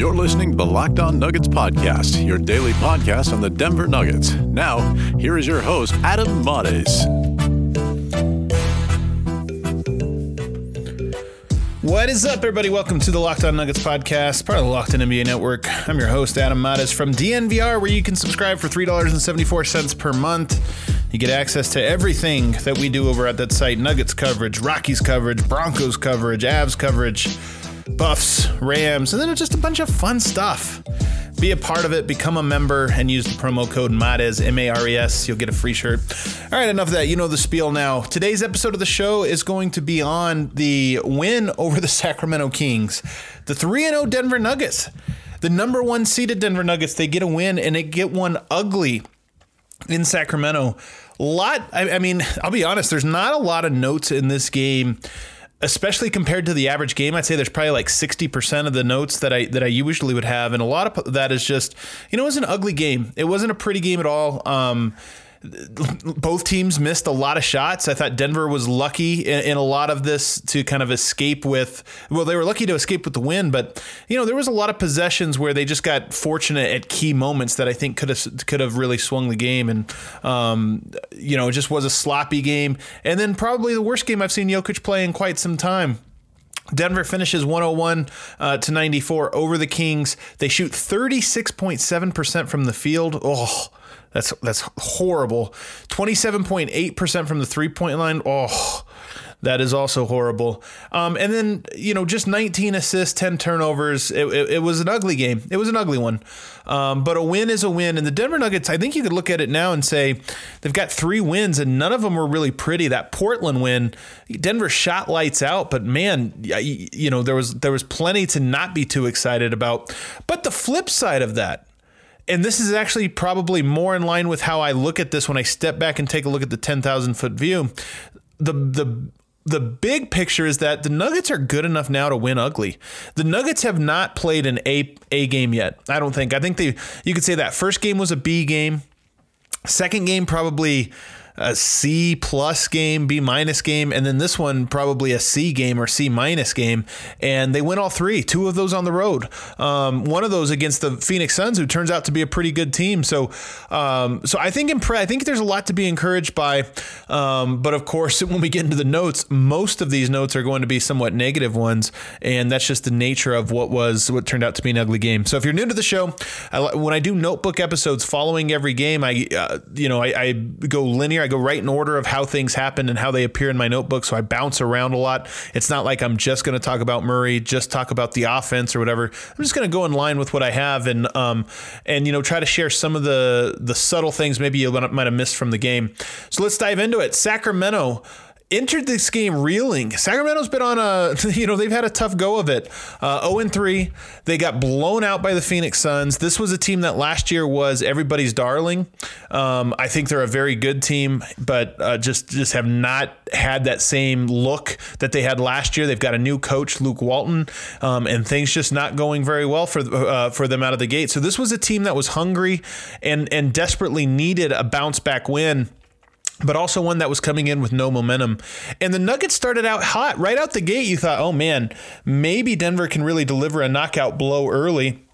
You're listening to the Locked On Nuggets podcast, your daily podcast on the Denver Nuggets. Now, here is your host, Adam Mares. What is up, everybody? Welcome to the Locked On Nuggets podcast, part of the Locked On NBA Network. I'm your host, Adam Mares from DNVR, where you can subscribe for $3.74 per month. You get access to everything that we do over at that site Nuggets coverage, Rockies coverage, Broncos coverage, Avs coverage buffs, Rams, and then just a bunch of fun stuff. Be a part of it, become a member, and use the promo code MARES, M A R E S. You'll get a free shirt. All right, enough of that. You know the spiel now. Today's episode of the show is going to be on the win over the Sacramento Kings, the 3 0 Denver Nuggets. The number one seeded Denver Nuggets, they get a win and they get one ugly in Sacramento. Lot, I, I mean, I'll be honest, there's not a lot of notes in this game especially compared to the average game, I'd say there's probably like 60% of the notes that I that I usually would have, and a lot of that is just, you know, it was an ugly game. It wasn't a pretty game at all. Um, both teams missed a lot of shots. I thought Denver was lucky in, in, a lot of this to kind of escape with. Well, they were lucky to escape with the win, but you know there was a lot of possessions where they just got fortunate at key moments that I think could have could have really swung the game, and um, you know it just was a sloppy game. And then probably the worst game I've seen Jokic play in quite some time. Denver finishes 101 uh, to 94 over the Kings. They shoot 36.7% from the field. Oh, that's that's horrible. 27.8% from the three-point line. Oh, that is also horrible. Um, and then, you know, just 19 assists, 10 turnovers. It, it, it was an ugly game. It was an ugly one. Um, but a win is a win. And the Denver Nuggets, I think you could look at it now and say they've got three wins, and none of them were really pretty. That Portland win, Denver shot lights out, but man, you know, there was there was plenty to not be too excited about. But the flip side of that, and this is actually probably more in line with how I look at this when I step back and take a look at the 10,000 foot view. The the the big picture is that the Nuggets are good enough now to win ugly. The Nuggets have not played an A A game yet. I don't think. I think they you could say that first game was a B game. Second game probably a C plus game, B minus game, and then this one probably a C game or C minus game. And they win all three, two of those on the road. Um, one of those against the Phoenix Suns, who turns out to be a pretty good team. So, um, so I think impre- I think there's a lot to be encouraged by. Um, but of course, when we get into the notes, most of these notes are going to be somewhat negative ones, and that's just the nature of what was what turned out to be an ugly game. So if you're new to the show, I, when I do notebook episodes following every game, I uh, you know I, I go linear go right in order of how things happen and how they appear in my notebook. So I bounce around a lot. It's not like I'm just going to talk about Murray, just talk about the offense or whatever. I'm just going to go in line with what I have and um and you know try to share some of the the subtle things maybe you might have missed from the game. So let's dive into it. Sacramento entered this game reeling. Sacramento's been on a, you know, they've had a tough go of it. Uh, 0 and 3. They got blown out by the Phoenix Suns. This was a team that last year was everybody's darling. Um, I think they're a very good team, but uh, just just have not had that same look that they had last year. They've got a new coach, Luke Walton, um, and things just not going very well for uh, for them out of the gate. So this was a team that was hungry and and desperately needed a bounce back win but also one that was coming in with no momentum. And the Nuggets started out hot. Right out the gate, you thought, oh man, maybe Denver can really deliver a knockout blow early.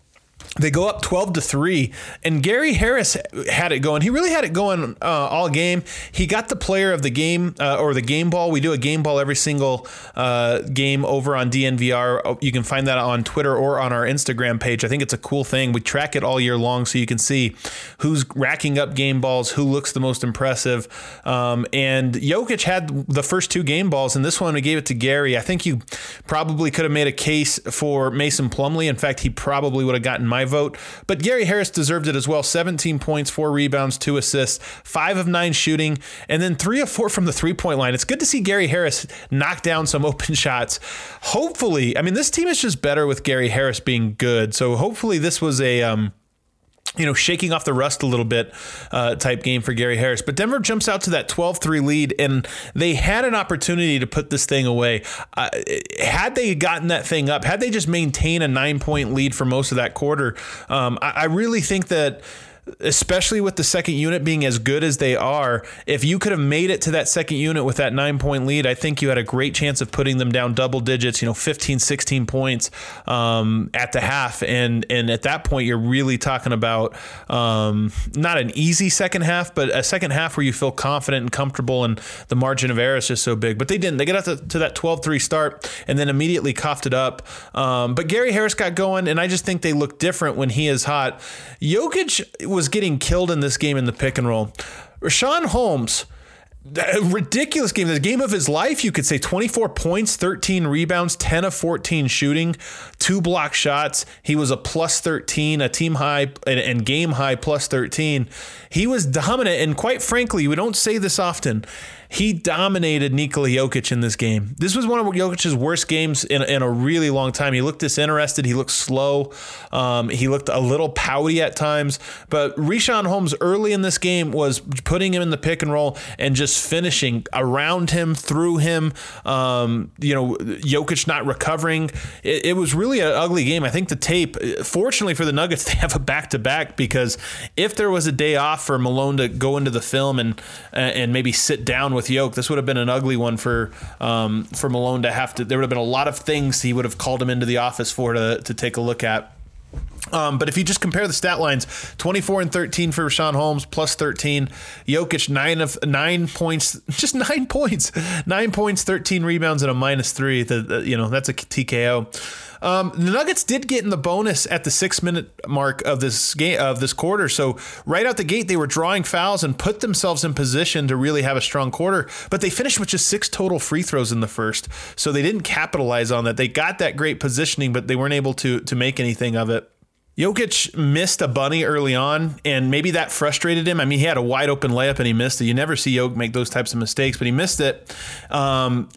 They go up 12 to 3, and Gary Harris had it going. He really had it going uh, all game. He got the player of the game uh, or the game ball. We do a game ball every single uh, game over on DNVR. You can find that on Twitter or on our Instagram page. I think it's a cool thing. We track it all year long so you can see who's racking up game balls, who looks the most impressive. Um, and Jokic had the first two game balls, and this one we gave it to Gary. I think you probably could have made a case for Mason Plumlee. In fact, he probably would have gotten my vote. But Gary Harris deserved it as well 17 points, four rebounds, two assists, five of nine shooting, and then three of four from the three point line. It's good to see Gary Harris knock down some open shots. Hopefully, I mean, this team is just better with Gary Harris being good. So hopefully, this was a. Um, you know, shaking off the rust a little bit uh, type game for Gary Harris. But Denver jumps out to that 12 3 lead, and they had an opportunity to put this thing away. Uh, had they gotten that thing up, had they just maintained a nine point lead for most of that quarter, um, I, I really think that especially with the second unit being as good as they are, if you could have made it to that second unit with that nine point lead, I think you had a great chance of putting them down double digits, you know, 15, 16 points um, at the half. And, and at that point, you're really talking about um, not an easy second half, but a second half where you feel confident and comfortable and the margin of error is just so big. But they didn't. They got to, to that 12 3 start and then immediately coughed it up. Um, but Gary Harris got going, and I just think they look different when he is hot. Jokic was getting killed in this game in the pick and roll. Richaun Holmes a ridiculous game. The game of his life, you could say 24 points, 13 rebounds, 10 of 14 shooting, two block shots. He was a plus 13, a team high and, game high plus 13. He was dominant. And quite frankly, we don't say this often. He dominated Nikola Jokic in this game. This was one of Jokic's worst games in, in a really long time. He looked disinterested. He looked slow. Um, he looked a little pouty at times. But Richaun Holmes early in this game was putting him in the pick and roll and just finishing around him, through him. Um, you know, Jokic not recovering. It, it was really an ugly game. I think the tape, fortunately for the Nuggets, they have a back to back because if there was a day off for Malone to go into the film and and maybe sit down with Yoke. This would have been an ugly one for um, for Malone to have to. There would have been a lot of things he would have called him into the office for to to take a look at. Um, but if you just compare the stat lines, 24 and 13 for Richaun Holmes, plus 13. Jokic, nine of nine points, just nine points, nine points, 13 rebounds, and a minus three. The, the you know that's a TKO. Um, the Nuggets did get in the bonus at the six minute mark of this game of this quarter. So right out the gate, they were drawing fouls and put themselves in position to really have a strong quarter. But they finished with just six total free throws in the first, so they didn't capitalize on that. They got that great positioning, but they weren't able to to make anything of it. Jokic missed a bunny early on, and maybe that frustrated him. I mean, he had a wide open layup and he missed it. You never see Jokic make those types of mistakes, but he missed it. Um,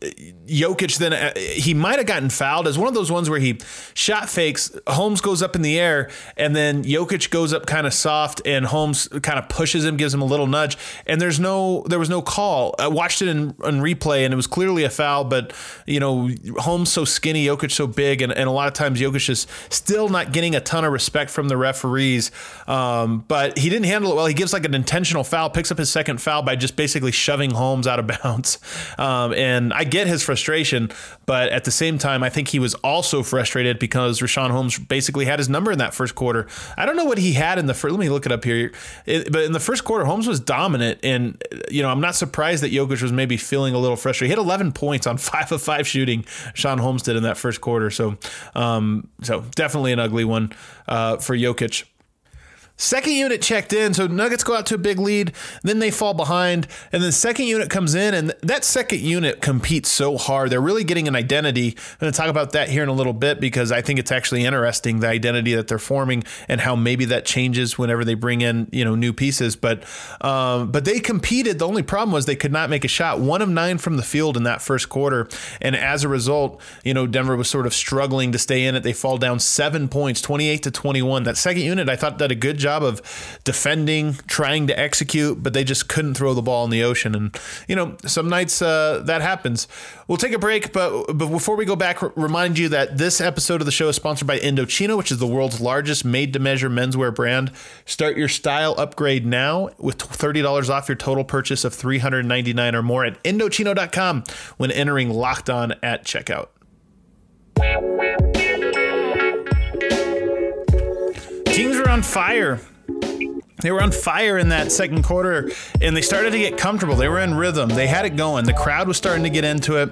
Jokic then uh, he might have gotten fouled as one of those ones where he shot fakes. Holmes goes up in the air, and then Jokic goes up kind of soft, and Holmes kind of pushes him, gives him a little nudge, and there's no there was no call. I watched it in, in replay, and it was clearly a foul, but you know Holmes so skinny, Jokic so big, and, and a lot of times Jokic is still not getting a ton of respect respect from the referees. Um, but he didn't handle it well. He gives like an intentional foul, picks up his second foul by just basically shoving Holmes out of bounds. Um, and I get his frustration, but at the same time, I think he was also frustrated because Richaun Holmes basically had his number in that first quarter. I don't know what he had in the first. Let me look it up here. It, but in the first quarter, Holmes was dominant, and you know I'm not surprised that Jokic was maybe feeling a little frustrated. He hit 11 points on five of five shooting. Sean Holmes did in that first quarter. So, um, so definitely an ugly one uh, Uh, for Jokic. Second unit checked in, so Nuggets go out to a big lead, then they fall behind, and then second unit comes in, and that second unit competes so hard. They're really getting an identity. I'm going to talk about that here in a little bit because I think it's actually interesting the identity that they're forming and how maybe that changes whenever they bring in you know new pieces. But um, but they competed. The only problem was they could not make a shot. One of nine from the field in that first quarter, and as a result, you know Denver was sort of struggling to stay in it. They fall down seven points, 28 to 21. That second unit, I thought, did a good job job of defending, trying to execute, but they just couldn't throw the ball in the ocean. And, you know, some nights uh, that happens. We'll take a break, but, but before we go back, remind you that this episode of the show is sponsored by Indochino, which is the world's largest made to measure menswear brand. Start your style upgrade now with $30 off your total purchase of $399 or more at Indochino.com when entering Locked On at checkout. Kings were on fire. They were on fire in that second quarter and they started to get comfortable. They were in rhythm. They had it going. The crowd was starting to get into it.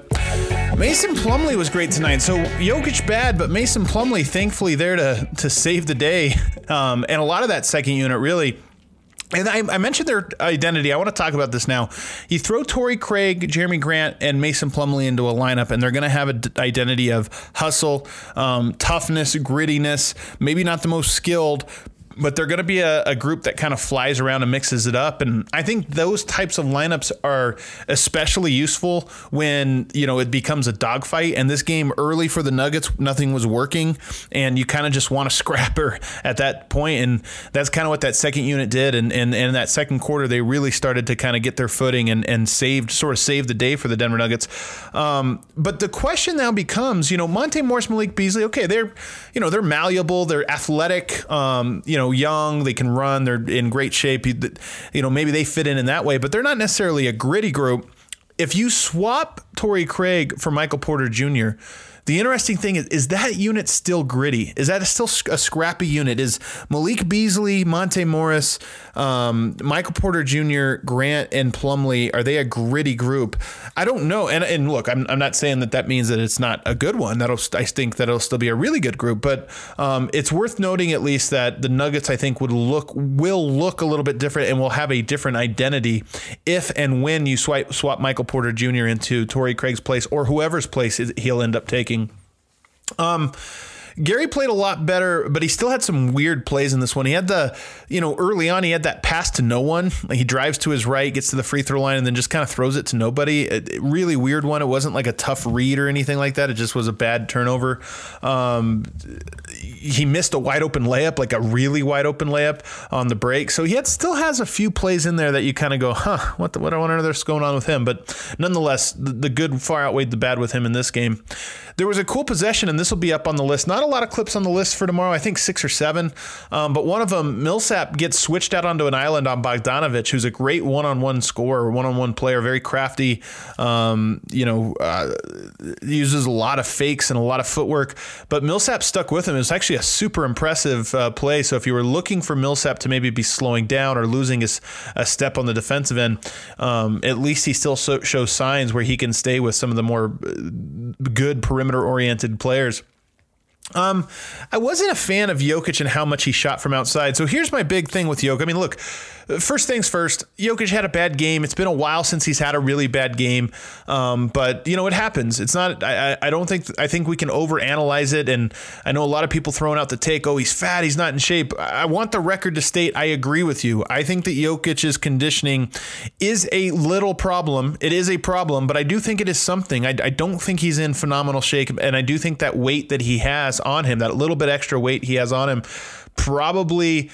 Mason Plumlee was great tonight. So Jokic bad, but Mason Plumlee thankfully there to to save the day. Um, and a lot of that second unit really and I, I, mentioned their identity. I want to talk about this now. You throw Torrey Craig, Jerami Grant, and Mason Plumlee into a lineup, and they're going to have an identity of hustle, um, toughness, grittiness. Maybe not the most skilled, but they're going to be a, a, group that kind of flies around and mixes it up. And I think those types of lineups are especially useful when, you know, it becomes a dogfight. And this game early for the Nuggets, nothing was working. And you kind of just want to scrapper at that point. And that's kind of what that second unit did. And, and, and in that second quarter, they really started to kind of get their footing and, and saved, sort of saved the day for the Denver Nuggets. Um, but the question now becomes, you know, Monte Morris, Malik Beasley, okay, they're, you know, they're malleable, they're athletic, um, you know, know, young, they can run, they're in great shape. You, you know, maybe they fit in in that way, but they're not necessarily a gritty group. If you swap Torrey Craig for Michael Porter Jr., the interesting thing is, is that unit still gritty? Is that still a scrappy unit? Is Malik Beasley, Monte Morris, um, Michael Porter Jr., Grant, and Plumlee, are they a gritty group? I don't know. And, and look, I'm, I'm not saying that that means that it's not a good one. That'll I think that it'll still be a really good group. But um, it's worth noting at least that the Nuggets, I think, would look will look a little bit different and will have a different identity if and when you swipe, swap Michael Porter Jr. into Torrey Craig's place or whoever's place he'll end up taking um, Gary played a lot better, but he still had some weird plays in this one. He had the, you know, early on, he had that pass to no one. He drives to his right, gets to the free throw line, and then just kind of throws it to nobody. Really weird one. It wasn't like a tough read or anything like that. It just was a bad turnover. Um, he missed a wide open layup, like a really wide open layup on the break. So he had, still has a few plays in there that you kind of go, huh, what the, what on earth is going on with him? But nonetheless, the, the good far outweighed the bad with him in this game. There was a cool possession, and this will be up on the list. Not a lot of clips on the list for tomorrow. I think six or seven. Um, but one of them, Millsap gets switched out onto an island on Bogdanovic, who's a great one-on-one scorer, one-on-one player, very crafty. Um, you know, uh, uses a lot of fakes and a lot of footwork. But Millsap stuck with him. It was actually a super impressive uh, play. So if you were looking for Millsap to maybe be slowing down or losing his, a step on the defensive end, um, at least he still so, shows signs where he can stay with some of the more uh, good perimeter perimeter oriented players. Um, I wasn't a fan of Jokic and how much he shot from outside. So here's my big thing with Jokic. I mean, look, first things first, Jokic had a bad game. It's been a while since he's had a really bad game. Um, but you know, it happens. It's not, I, I don't think, I think we can overanalyze it. And I know a lot of people throwing out the take, oh, he's fat, he's not in shape. I want the record to state, I agree with you. I think that Jokic's conditioning is a little problem. It is a problem, but I do think it is something. I, I don't think he's in phenomenal shape. And I do think that weight that he has on him, that little bit extra weight he has on him, probably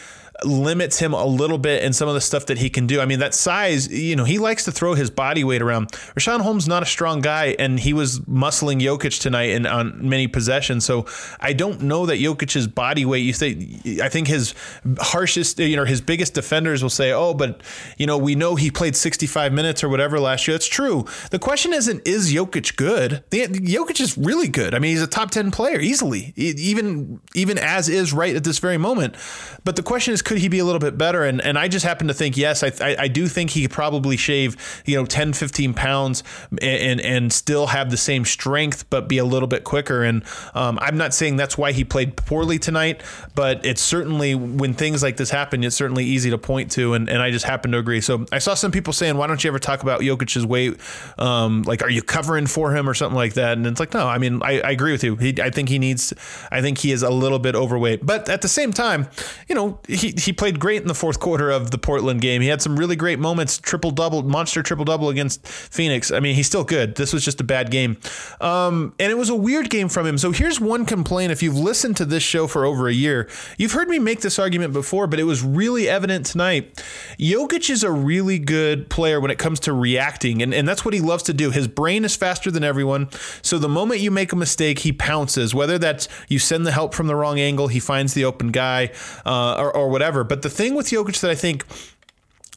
limits him a little bit in some of the stuff that he can do. I mean, that size, you know, he likes to throw his body weight around. Richaun Holmes not a strong guy, and he was muscling Jokic tonight and on many possessions. So I don't know that Jokic's body weight. You say, I think his harshest, you know, his biggest defenders will say, "Oh, but you know, we know he played 65 minutes or whatever last year." That's true. The question isn't is Jokic good. The, Jokic is really good. I mean, he's a top 10 player easily, even even as is right at this very moment. But the question is could he be a little bit better? And and I just happen to think yes, I, I, I do think he could probably shave you know 10, 15 pounds and and still have the same strength, but be a little bit quicker. And um, I'm not saying that's why he played poorly tonight, but it's certainly when things like this happen, it's certainly easy to point to. And, and I just happen to agree. So I saw some people saying, why don't you ever talk about Jokic's weight? Um, like, are you covering for him or something like that? And it's like, no, I mean, I, I agree with you. He, I think he needs, I think he is a little bit overweight, but at the same time, you know, he, he played great in the fourth quarter of the Portland game. He had some really great moments, triple double, monster triple double against Phoenix. I mean, he's still good. This was just a bad game. Um, and it was a weird game from him. So here's one complaint. If you've listened to this show for over a year, you've heard me make this argument before, but it was really evident tonight. Jokic is a really good player when it comes to reacting, and, and that's what he loves to do. His brain is faster than everyone. So the moment you make a mistake, he pounces, whether that's you send the help from the wrong angle, he finds the open guy, uh, or, or whatever. But the thing with Jokic that I think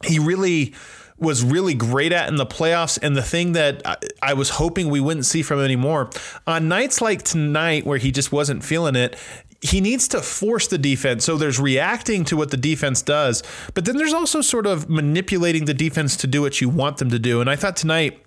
he really was really great at in the playoffs, and the thing that I, I, was hoping we wouldn't see from him anymore on nights like tonight where he just wasn't feeling it. He needs to force the defense. So there's reacting to what the defense does, but then there's also sort of manipulating the defense to do what you want them to do. And I thought tonight,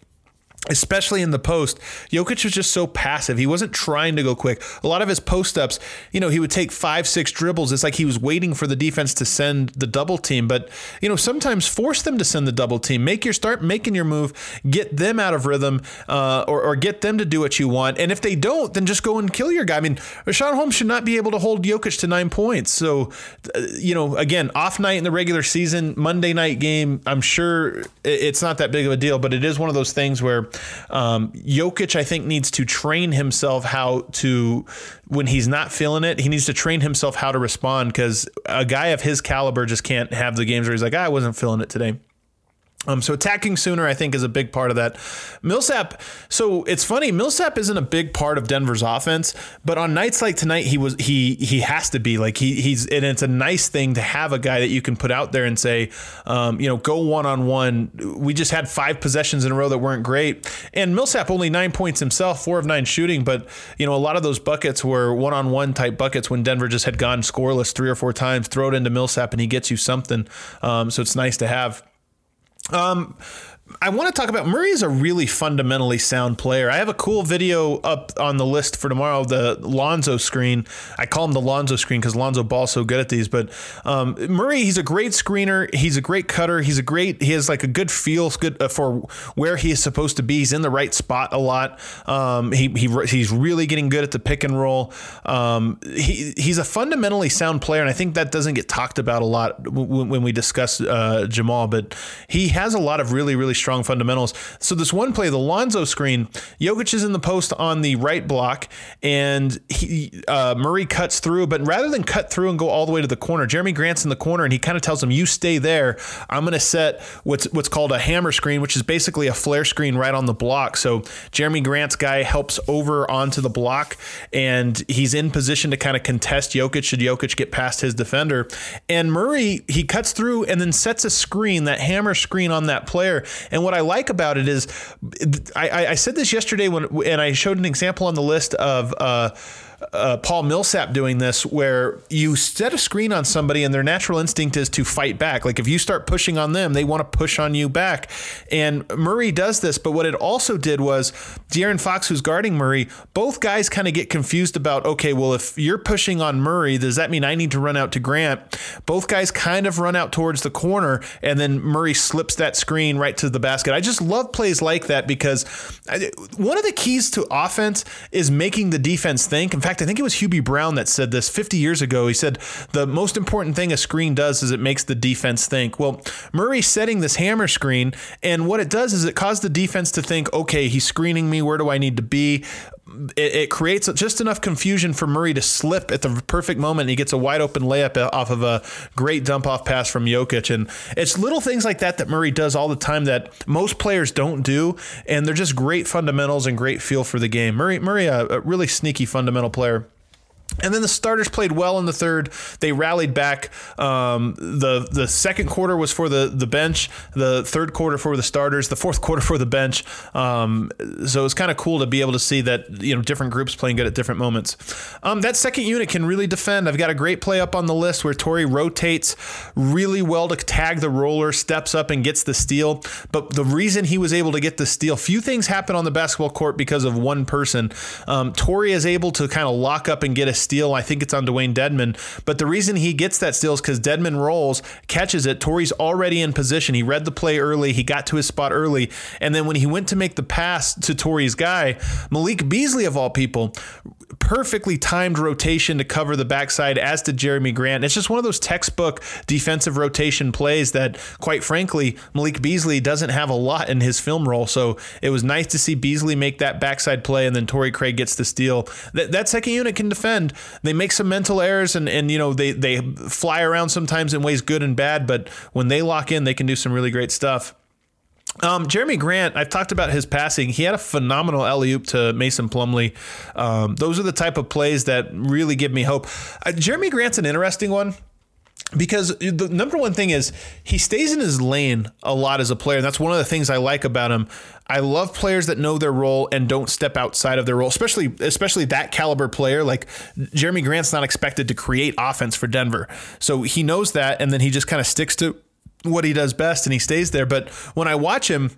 especially in the post, Jokic was just so passive. He wasn't trying to go quick. A lot of his post ups, you know, he would take five, six dribbles. It's like he was waiting for the defense to send the double team. But, you know, sometimes force them to send the double team. Make your start making your move, get them out of rhythm, uh, or, or get them to do what you want. And if they don't, then just go and kill your guy. I mean, Richaun Holmes should not be able to hold Jokic to nine points. So, uh, you know, again, off night in the regular season, Monday night game, I'm sure it's not that big of a deal, but it is one of those things where um, Jokic, I think, needs to train himself how to, when he's not feeling it, he needs to train himself how to respond because a guy of his caliber just can't have the games where he's like, ah, I wasn't feeling it today. Um, so attacking sooner, I think, is a big part of that. Millsap. So it's funny. Millsap isn't a big part of Denver's offense, but on nights like tonight, he was he he has to be like he he's and it's a nice thing to have a guy that you can put out there and say, um, you know, go one on one. We just had five possessions in a row that weren't great, and Millsap only nine points himself, four of nine shooting, but you know a lot of those buckets were one on one type buckets when Denver just had gone scoreless three or four times. Throw it into Millsap and he gets you something. Um, so it's nice to have. Um, I want to talk about Murray is a really fundamentally sound player. I have a cool video up on the list for tomorrow, the Lonzo screen. I call him the Lonzo screen because Lonzo Ball's so good at these. But um, Murray, he's a great screener. He's a great cutter. He's a great. He has like a good feel good uh, for where he is supposed to be. He's in the right spot a lot. Um, he, he he's really getting good at the pick and roll. Um, he he's a fundamentally sound player, and I think that doesn't get talked about a lot when, when we discuss uh, Jamal. But he has a lot of really really strong fundamentals. So this one play, the Lonzo screen, Jokic is in the post on the right block, and he uh, Murray cuts through, but rather than cut through and go all the way to the corner, Jerami Grant's in the corner, and he kind of tells him, "You stay there. I'm going to set what's what's called a hammer screen, which is basically a flare screen right on the block." So Jerami Grant's guy helps over onto the block, and he's in position to kind of contest Jokic should Jokic get past his defender. And Murray he cuts through and then sets a screen, that hammer screen on that player. And what I like about it is, I, I said this yesterday when and I showed an example on the list of. Uh, uh, Paul Millsap doing this, where you set a screen on somebody and their natural instinct is to fight back. Like if you start pushing on them, they want to push on you back. And Murray does this, but what it also did was De'Aaron Fox, who's guarding Murray, both guys kind of get confused about, okay, well, if you're pushing on Murray, does that mean I need to run out to Grant? Both guys kind of run out towards the corner, and then Murray slips that screen right to the basket. I just love plays like that because one of the keys to offense is making the defense think. In fact, fact, I think it was Hubie Brown that said this 50 years ago. He said the most important thing a screen does is it makes the defense think. Well, Murray setting this hammer screen, and what it does is it caused the defense to think, okay, he's screening me. Where do I need to be? It, it, creates just enough confusion for Murray to slip at the perfect moment. And he gets a wide open layup off of a great dump off pass from Jokic. And it's little things like that that Murray does all the time that most players don't do. And they're just great fundamentals and great feel for the game. Murray, Murray, a, a really sneaky fundamental player. And then the starters played well in the third. They rallied back. Um, the The second quarter was for the the bench. The third quarter for the starters. The fourth quarter for the bench. Um, so it's kind of cool to be able to see that you know different groups playing good at different moments. Um, that second unit can really defend. I've got a great play up on the list where Torrey rotates really well to tag the roller, steps up and gets the steal. But the reason he was able to get the steal, few things happen on the basketball court because of one person. Um, Torrey is able to kind of lock up and get a steal. I think it's on Dewayne Dedmon. But the reason he gets that steal is because Deadman rolls, catches it. Torrey's already in position. He read the play early. He got to his spot early. And then when he went to make the pass to Torrey's guy, Malik Beasley, of all people, perfectly timed rotation to cover the backside, as did Jerami Grant. It's just one of those textbook defensive rotation plays that, quite frankly, Malik Beasley doesn't have a lot in his film role. So it was nice to see Beasley make that backside play, and then Torrey Craig gets the steal. That, that second unit can defend. They make some mental errors, and, and you know they they fly around sometimes in ways good and bad. But when they lock in, they can do some really great stuff. Um, Jerami Grant, I've talked about his passing. He had a phenomenal alley oop to Mason Plumlee. Um, those are the type of plays that really give me hope. Uh, Jerami Grant's an interesting one because the number one thing is he stays in his lane a lot as a player. And That's one of the things I like about him. I love players that know their role and don't step outside of their role, especially especially that caliber player. Like Jerami Grant's not expected to create offense for Denver, so he knows that, and then he just kind of sticks to what he does best and he stays there. But when I watch him,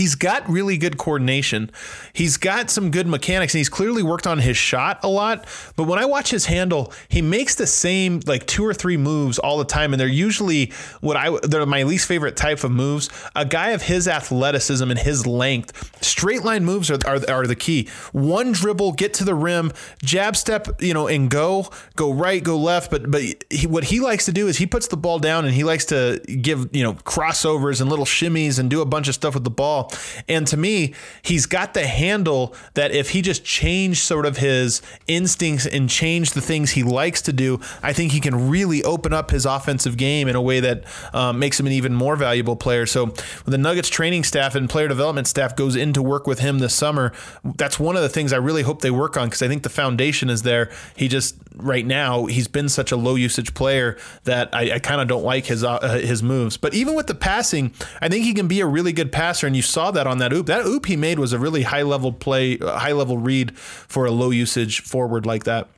He's got really good coordination. He's got some good mechanics, and he's clearly worked on his shot a lot. But when I watch his handle, he makes the same like two or three moves all the time, and they're usually what I they're my least favorite type of moves. A guy of his athleticism and his length, straight line moves are, are, are the key. One dribble, get to the rim, jab step, you know, and go, go right, go left. But but he, what he likes to do is he puts the ball down and he likes to give you know crossovers and little shimmies and do a bunch of stuff with the ball And to me, he's got the handle that if he just changed sort of his instincts and changed the things he likes to do, I think he can really open up his offensive game in a way that um, makes him an even more valuable player. So when the Nuggets training staff and player development staff goes in to work with him this summer. That's one of the things I really hope they work on because I think the foundation is there. He just right now he's been such a low usage player that I, I kind of don't like his uh, his moves. But even with the passing, I think he can be a really good passer, and you saw that on that oop. That oop he made was a really high level play, uh, high level read for a low usage forward like that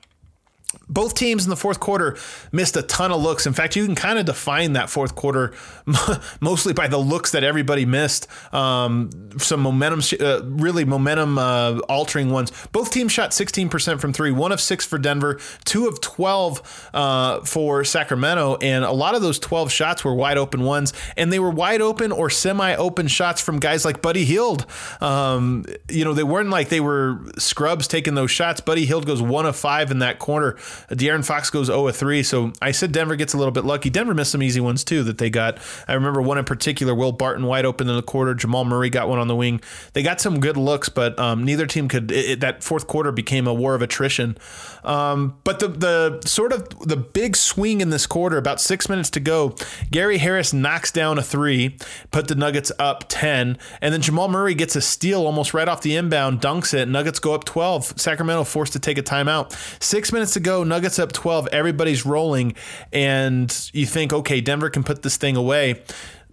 both teams in the fourth quarter missed a ton of looks. In fact, you can kind of define that fourth quarter mostly by the looks that everybody missed. Um, some momentum, uh, really momentum uh, altering ones. Both teams shot 16% from three, one of six for Denver, two of 12 uh, for Sacramento. And a lot of those 12 shots were wide open ones. And they were wide open or semi open shots from guys like Buddy Hield. Um, you know, they weren't like they were scrubs taking those shots. Buddy Hield goes one of five in that corner. De'Aaron Fox goes 0 3. So I said Denver gets a little bit lucky. Denver missed some easy ones too that they got. I remember one in particular, Will Barton wide open in the quarter. Jamal Murray got one on the wing. They got some good looks, but um, neither team could. It, it, that fourth quarter became a war of attrition. Um, but the the sort of the big swing in this quarter, about six minutes to go, Gary Harris knocks down a three, put the Nuggets up 10, and then Jamal Murray gets a steal almost right off the inbound, dunks it. Nuggets go up 12. Sacramento forced to take a timeout. Six minutes to go, Nuggets up 12. Everybody's rolling, and you think, okay, Denver can put this thing away.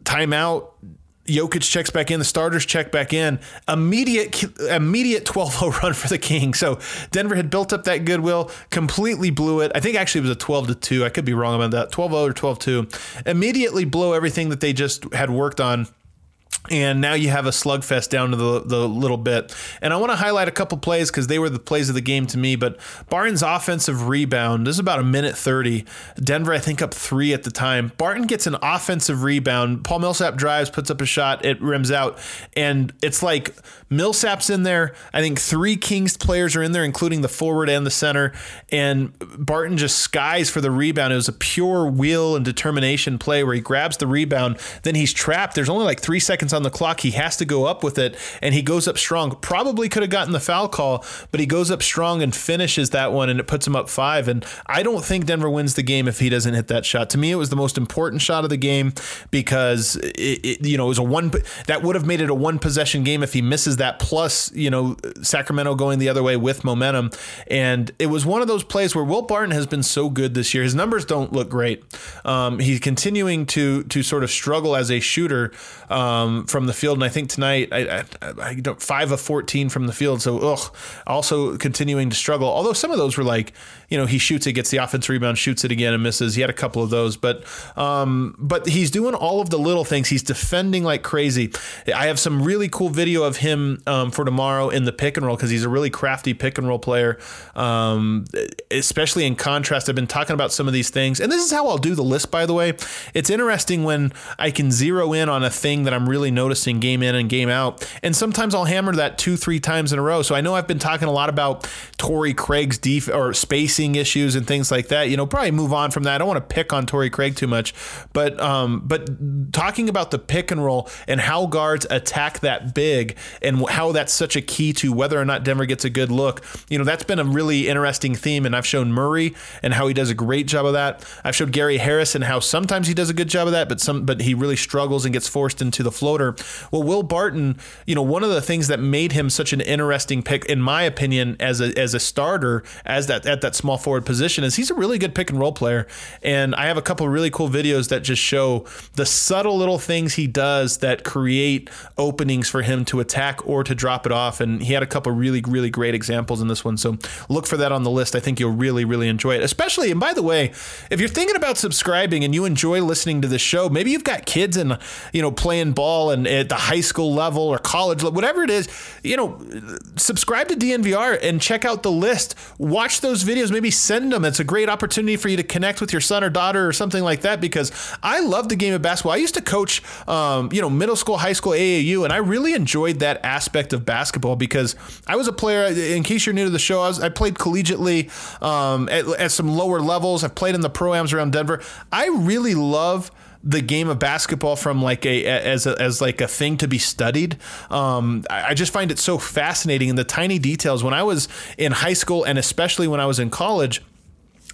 Timeout. Jokic checks back in, the starters check back in. Immediate immediate 12-0 run for the Kings. So Denver had built up that goodwill, completely blew it. I think actually it was a 12 to 2. I could be wrong about that. 12-0 or 12-2. Immediately blow everything that they just had worked on and now you have a slugfest down to the, the little bit. And I want to highlight a couple plays because they were the plays of the game to me. But Barton's offensive rebound, this is about a minute 30. Denver, I think, up three at the time. Barton gets an offensive rebound. Paul Millsap drives, puts up a shot, it rims out. And it's like Millsap's in there. I think three Kings players are in there, including the forward and the center. And Barton just skies for the rebound. It was a pure will and determination play where he grabs the rebound. Then he's trapped. There's only like three seconds on the clock. He has to go up with it, and he goes up strong. Probably could have gotten the foul call, but he goes up strong and finishes that one, and it puts him up five. And I don't think Denver wins the game if he doesn't hit that shot. To me, it was the most important shot of the game because it, it you know it was a one that would have made it a one possession game if he misses that. Plus, you know, Sacramento going the other way with momentum, and it was one of those plays where Will Barton has been so good this year. His numbers don't look great. Um, he's continuing to to sort of struggle as a shooter. Um, from the field, and I think tonight I, I, I don't five of fourteen from the field. So ugh, also continuing to struggle. Although some of those were like you know he shoots it, gets the offense rebound, shoots it again and misses. He had a couple of those, but um, but he's doing all of the little things. He's defending like crazy. I have some really cool video of him um, for tomorrow in the pick and roll because he's a really crafty pick and roll player. Um, especially in contrast, I've been talking about some of these things, and this is how I'll do the list. By the way, it's interesting when I can zero in on a thing that I'm really really noticing game in and game out. And sometimes I'll hammer that two, three times in a row. So I know I've been talking a lot about Torrey Craig's def- or spacing issues and things like that. You know, probably move on from that. I don't want to pick on Torrey Craig too much, but um, but talking about the pick and roll and how guards attack that big and how that's such a key to whether or not Denver gets a good look. You know, that's been a really interesting theme, and I've shown Murray and how he does a great job of that. I've showed Gary Harris and how sometimes he does a good job of that, but some but he really struggles and gets forced into the floor Well, Will Barton, you know, one of the things that made him such an interesting pick, in my opinion, as a as a starter, as that at that small forward position, is he's a really good pick and roll player. And I have a couple really cool videos that just show the subtle little things he does that create openings for him to attack or to drop it off. And he had a couple really really great examples in this one. So look for that on the list. I think you'll really really enjoy it. Especially, and by the way, if you're thinking about subscribing and you enjoy listening to the show, maybe you've got kids and you know playing ball and at the high school level or college level, whatever it is, you know, subscribe to DNVR and check out the list. Watch those videos, maybe send them. It's a great opportunity for you to connect with your son or daughter or something like that because I love the game of basketball. I used to coach, um, you know, middle school, high school, AAU, and I really enjoyed that aspect of basketball because I was a player. In case you're new to the show, I, was, I played collegiately um, at, at some lower levels. I've played in the pro ams around Denver. I really love the game of basketball from like a as a, as like a thing to be studied. Um, I, I just find it so fascinating in the tiny details. When I was in high school and especially when I was in college,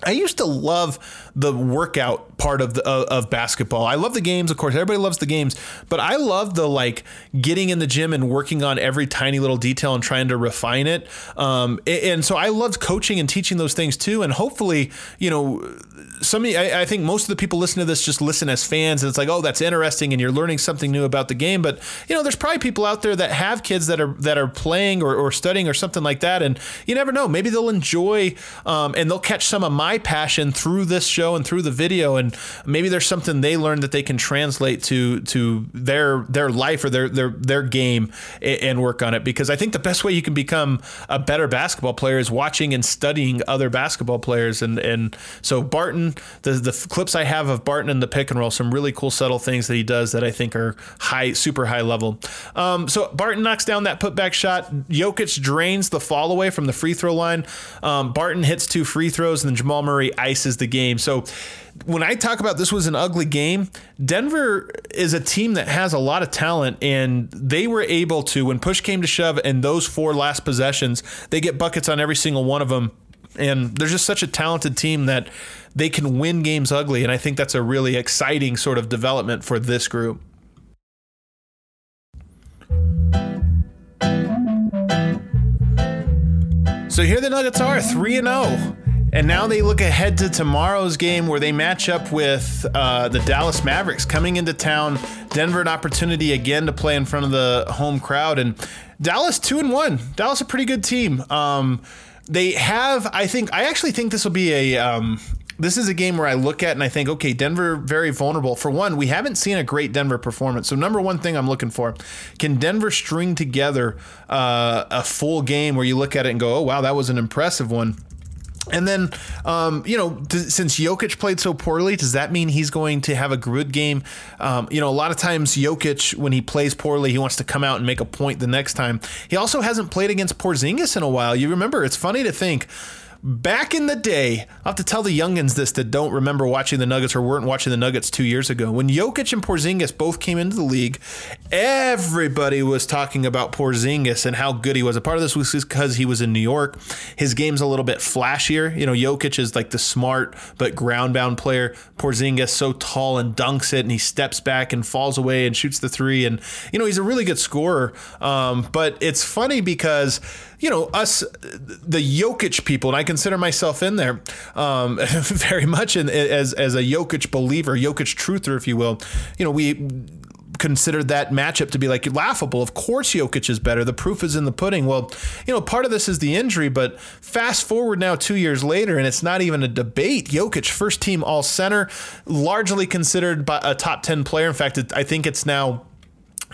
I used to love the workout part of the of basketball. I love the games, of course. Everybody loves the games, but I love the like getting in the gym and working on every tiny little detail and trying to refine it. Um, and so I loved coaching and teaching those things too. And hopefully, you know, some I, I think most of the people listening to this just listen as fans, and it's like, oh, that's interesting, and you're learning something new about the game. But you know, there's probably people out there that have kids that are that are playing or, or studying or something like that, and you never know. Maybe they'll enjoy um, and they'll catch some of my passion through this show show and through the video, and maybe there's something they learned that they can translate to to their their life or their their their game and work on it. Because I think the best way you can become a better basketball player is watching and studying other basketball players. And and so Barton, the the clips I have of Barton in the pick and roll, some really cool subtle things that he does that I think are high, super high level. Um, so Barton knocks down that putback shot. Jokic drains the fall away from the free throw line. Um, Barton hits two free throws, and then Jamal Murray ices the game. So when I talk about this was an ugly game, Denver is a team that has a lot of talent, and they were able to, when push came to shove, and those four last possessions, they get buckets on every single one of them. And they're just such a talented team that they can win games ugly. And I think that's a really exciting sort of development for this group. So here the Nuggets are 3 0. And now they look ahead to tomorrow's game where they match up with uh, the Dallas Mavericks coming into town. Denver an opportunity again to play in front of the home crowd, and Dallas two and one. Dallas a pretty good team. Um, they have, I think, I actually think this will be a. Um, this is a game where I look at and I think, okay, Denver very vulnerable. For one, we haven't seen a great Denver performance. So number one thing I'm looking for, can Denver string together uh, a full game where you look at it and go, oh wow, that was an impressive one. And then, um, you know, th- since Jokic played so poorly, does that mean he's going to have a good game? Um, you know, a lot of times Jokic, when he plays poorly, he wants to come out and make a point the next time. He also hasn't played against Porzingis in a while. You remember, it's funny to think Back in the day, I'll have to tell the youngins this that don't remember watching the Nuggets or weren't watching the Nuggets two years ago. When Jokic and Porzingis both came into the league, everybody was talking about Porzingis and how good he was. A part of this was because he was in New York. His game's a little bit flashier. You know, Jokic is like the smart but ground bound player. Porzingis so tall and dunks it, and he steps back and falls away and shoots the three. And you know, he's a really good scorer. Um, but it's funny because you know, us, the Jokic people, and I consider myself in there um, very much in, as, as a Jokic believer, Jokic truther, if you will. You know, we considered that matchup to be like laughable. Of course, Jokic is better. The proof is in the pudding. Well, you know, part of this is the injury, but fast forward now two years later, and it's not even a debate. Jokic, first team All Center, largely considered by a top ten player. In fact, I think it's now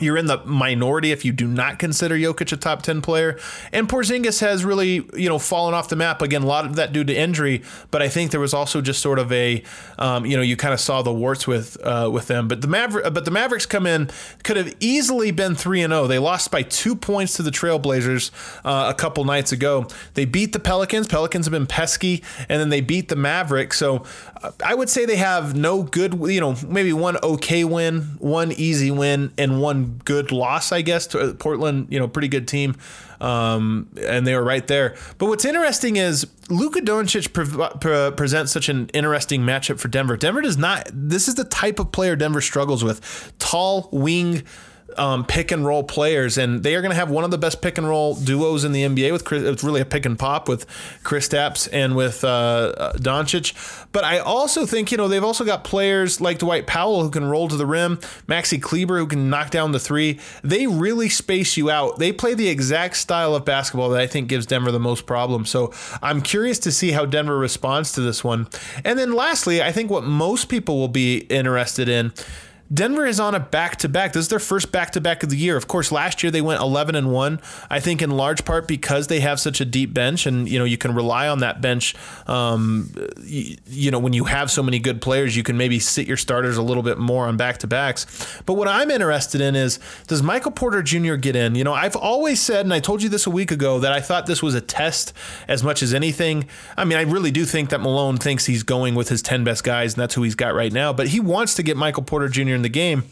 you're in the minority if you do not consider Jokic a top 10 player. And Porzingis has really, you know, fallen off the map. Again, a lot of that due to injury, but I think there was also just sort of a, um, you know, you kind of saw the warts with uh, with them. But the Maver- but the Mavericks come in could have easily been 3 and 0. They lost by 2 points to the Trailblazers uh, a couple nights ago. They beat the Pelicans. Pelicans have been pesky and then they beat the Mavericks. So uh, I would say they have no good, you know, maybe one okay win, one easy win and one good loss, I guess. To Portland, you know, pretty good team, um, and they were right there. But what's interesting is Luka Doncic pre- pre- presents such an interesting matchup for Denver. Denver does not. This is the type of player Denver struggles with: tall wing um, pick and roll players, and they are going to have one of the best pick and roll duos in the NBA. With Chris, it's really a pick and pop with Kristaps and with uh, uh, Doncic. But I also think you know they've also got players like Dwight Powell who can roll to the rim, Maxi Kleber who can knock down the three. They really space you out. They play the exact style of basketball that I think gives Denver the most problems. So I'm curious to see how Denver responds to this one. And then lastly, I think what most people will be interested in Denver is on a back to back. This is their first back to back of the year. Of course, last year they went 11 and 1. I think in large part because they have such a deep bench and you know you can rely on that bench um, you, you know when you have so many good players you can maybe sit your starters a little bit more on back to backs. But what I'm interested in is does Michael Porter Jr. get in? You know, I've always said and I told you this a week ago that I thought this was a test as much as anything. I mean, I really do think that Malone thinks he's going with his 10 best guys and that's who he's got right now, but he wants to get Michael Porter Jr. in the game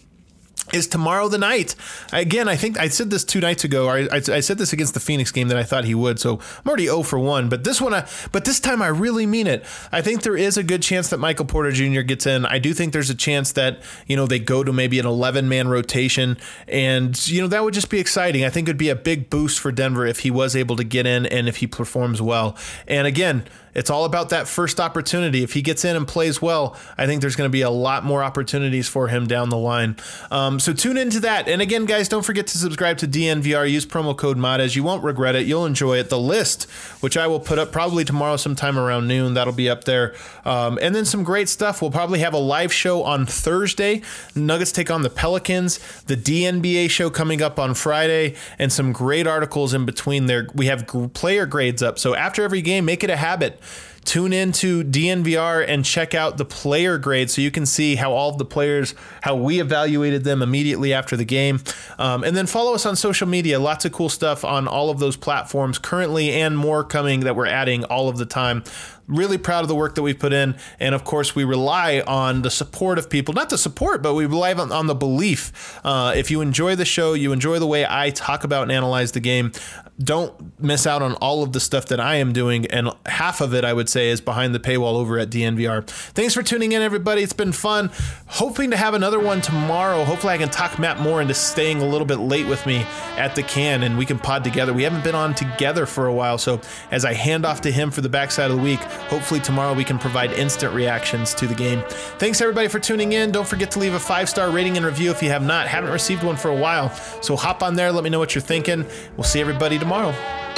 is tomorrow the night. Again, I think I said this two nights ago. I, I, I, said this against the Phoenix game that I thought he would. So I'm already 0 for 1. But this one, I, but this time I really mean it. I think there is a good chance that Michael Porter Jr. gets in. I do think there's a chance that, you know, they go to maybe an 11 man rotation. And, you know, that would just be exciting. I think it'd be a big boost for Denver if he was able to get in and if he performs well. And again, it's all about that first opportunity. If he gets in and plays well, I think there's going to be a lot more opportunities for him down the line. Um, so tune into that. And again, guys, don't forget to subscribe to DNVR. Use promo code MADES. You won't regret it. You'll enjoy it. The list, which I will put up probably tomorrow sometime around noon, that'll be up there. Um, and then some great stuff. We'll probably have a live show on Thursday. Nuggets take on the Pelicans. The DNBA show coming up on Friday, and some great articles in between there. We have player grades up. So after every game, make it a habit tune into DNVR and check out the player grade so you can see how all the players, how we evaluated them immediately after the game. Um, and then follow us on social media. Lots of cool stuff on all of those platforms currently and more coming that we're adding all of the time really proud of the work that we've put in. And of course, we rely on the support of people, not the support, but we rely on, on the belief. Uh, if you enjoy the show, you enjoy the way I talk about and analyze the game, don't miss out on all of the stuff that I am doing. And half of it, I would say, is behind the paywall over at DNVR. Thanks for tuning in, everybody. It's been fun. Hoping to have another one tomorrow. Hopefully, I can talk Matt Moore into staying a little bit late with me at the can and we can pod together. We haven't been on together for a while. So as I hand off to him for the backside of the week, hopefully tomorrow we can provide instant reactions to the game. Thanks, everybody, for tuning in. Don't forget to leave a five star rating and review if you have not. Haven't received one for a while. So hop on there. Let me know what you're thinking. We'll see everybody tomorrow tomorrow.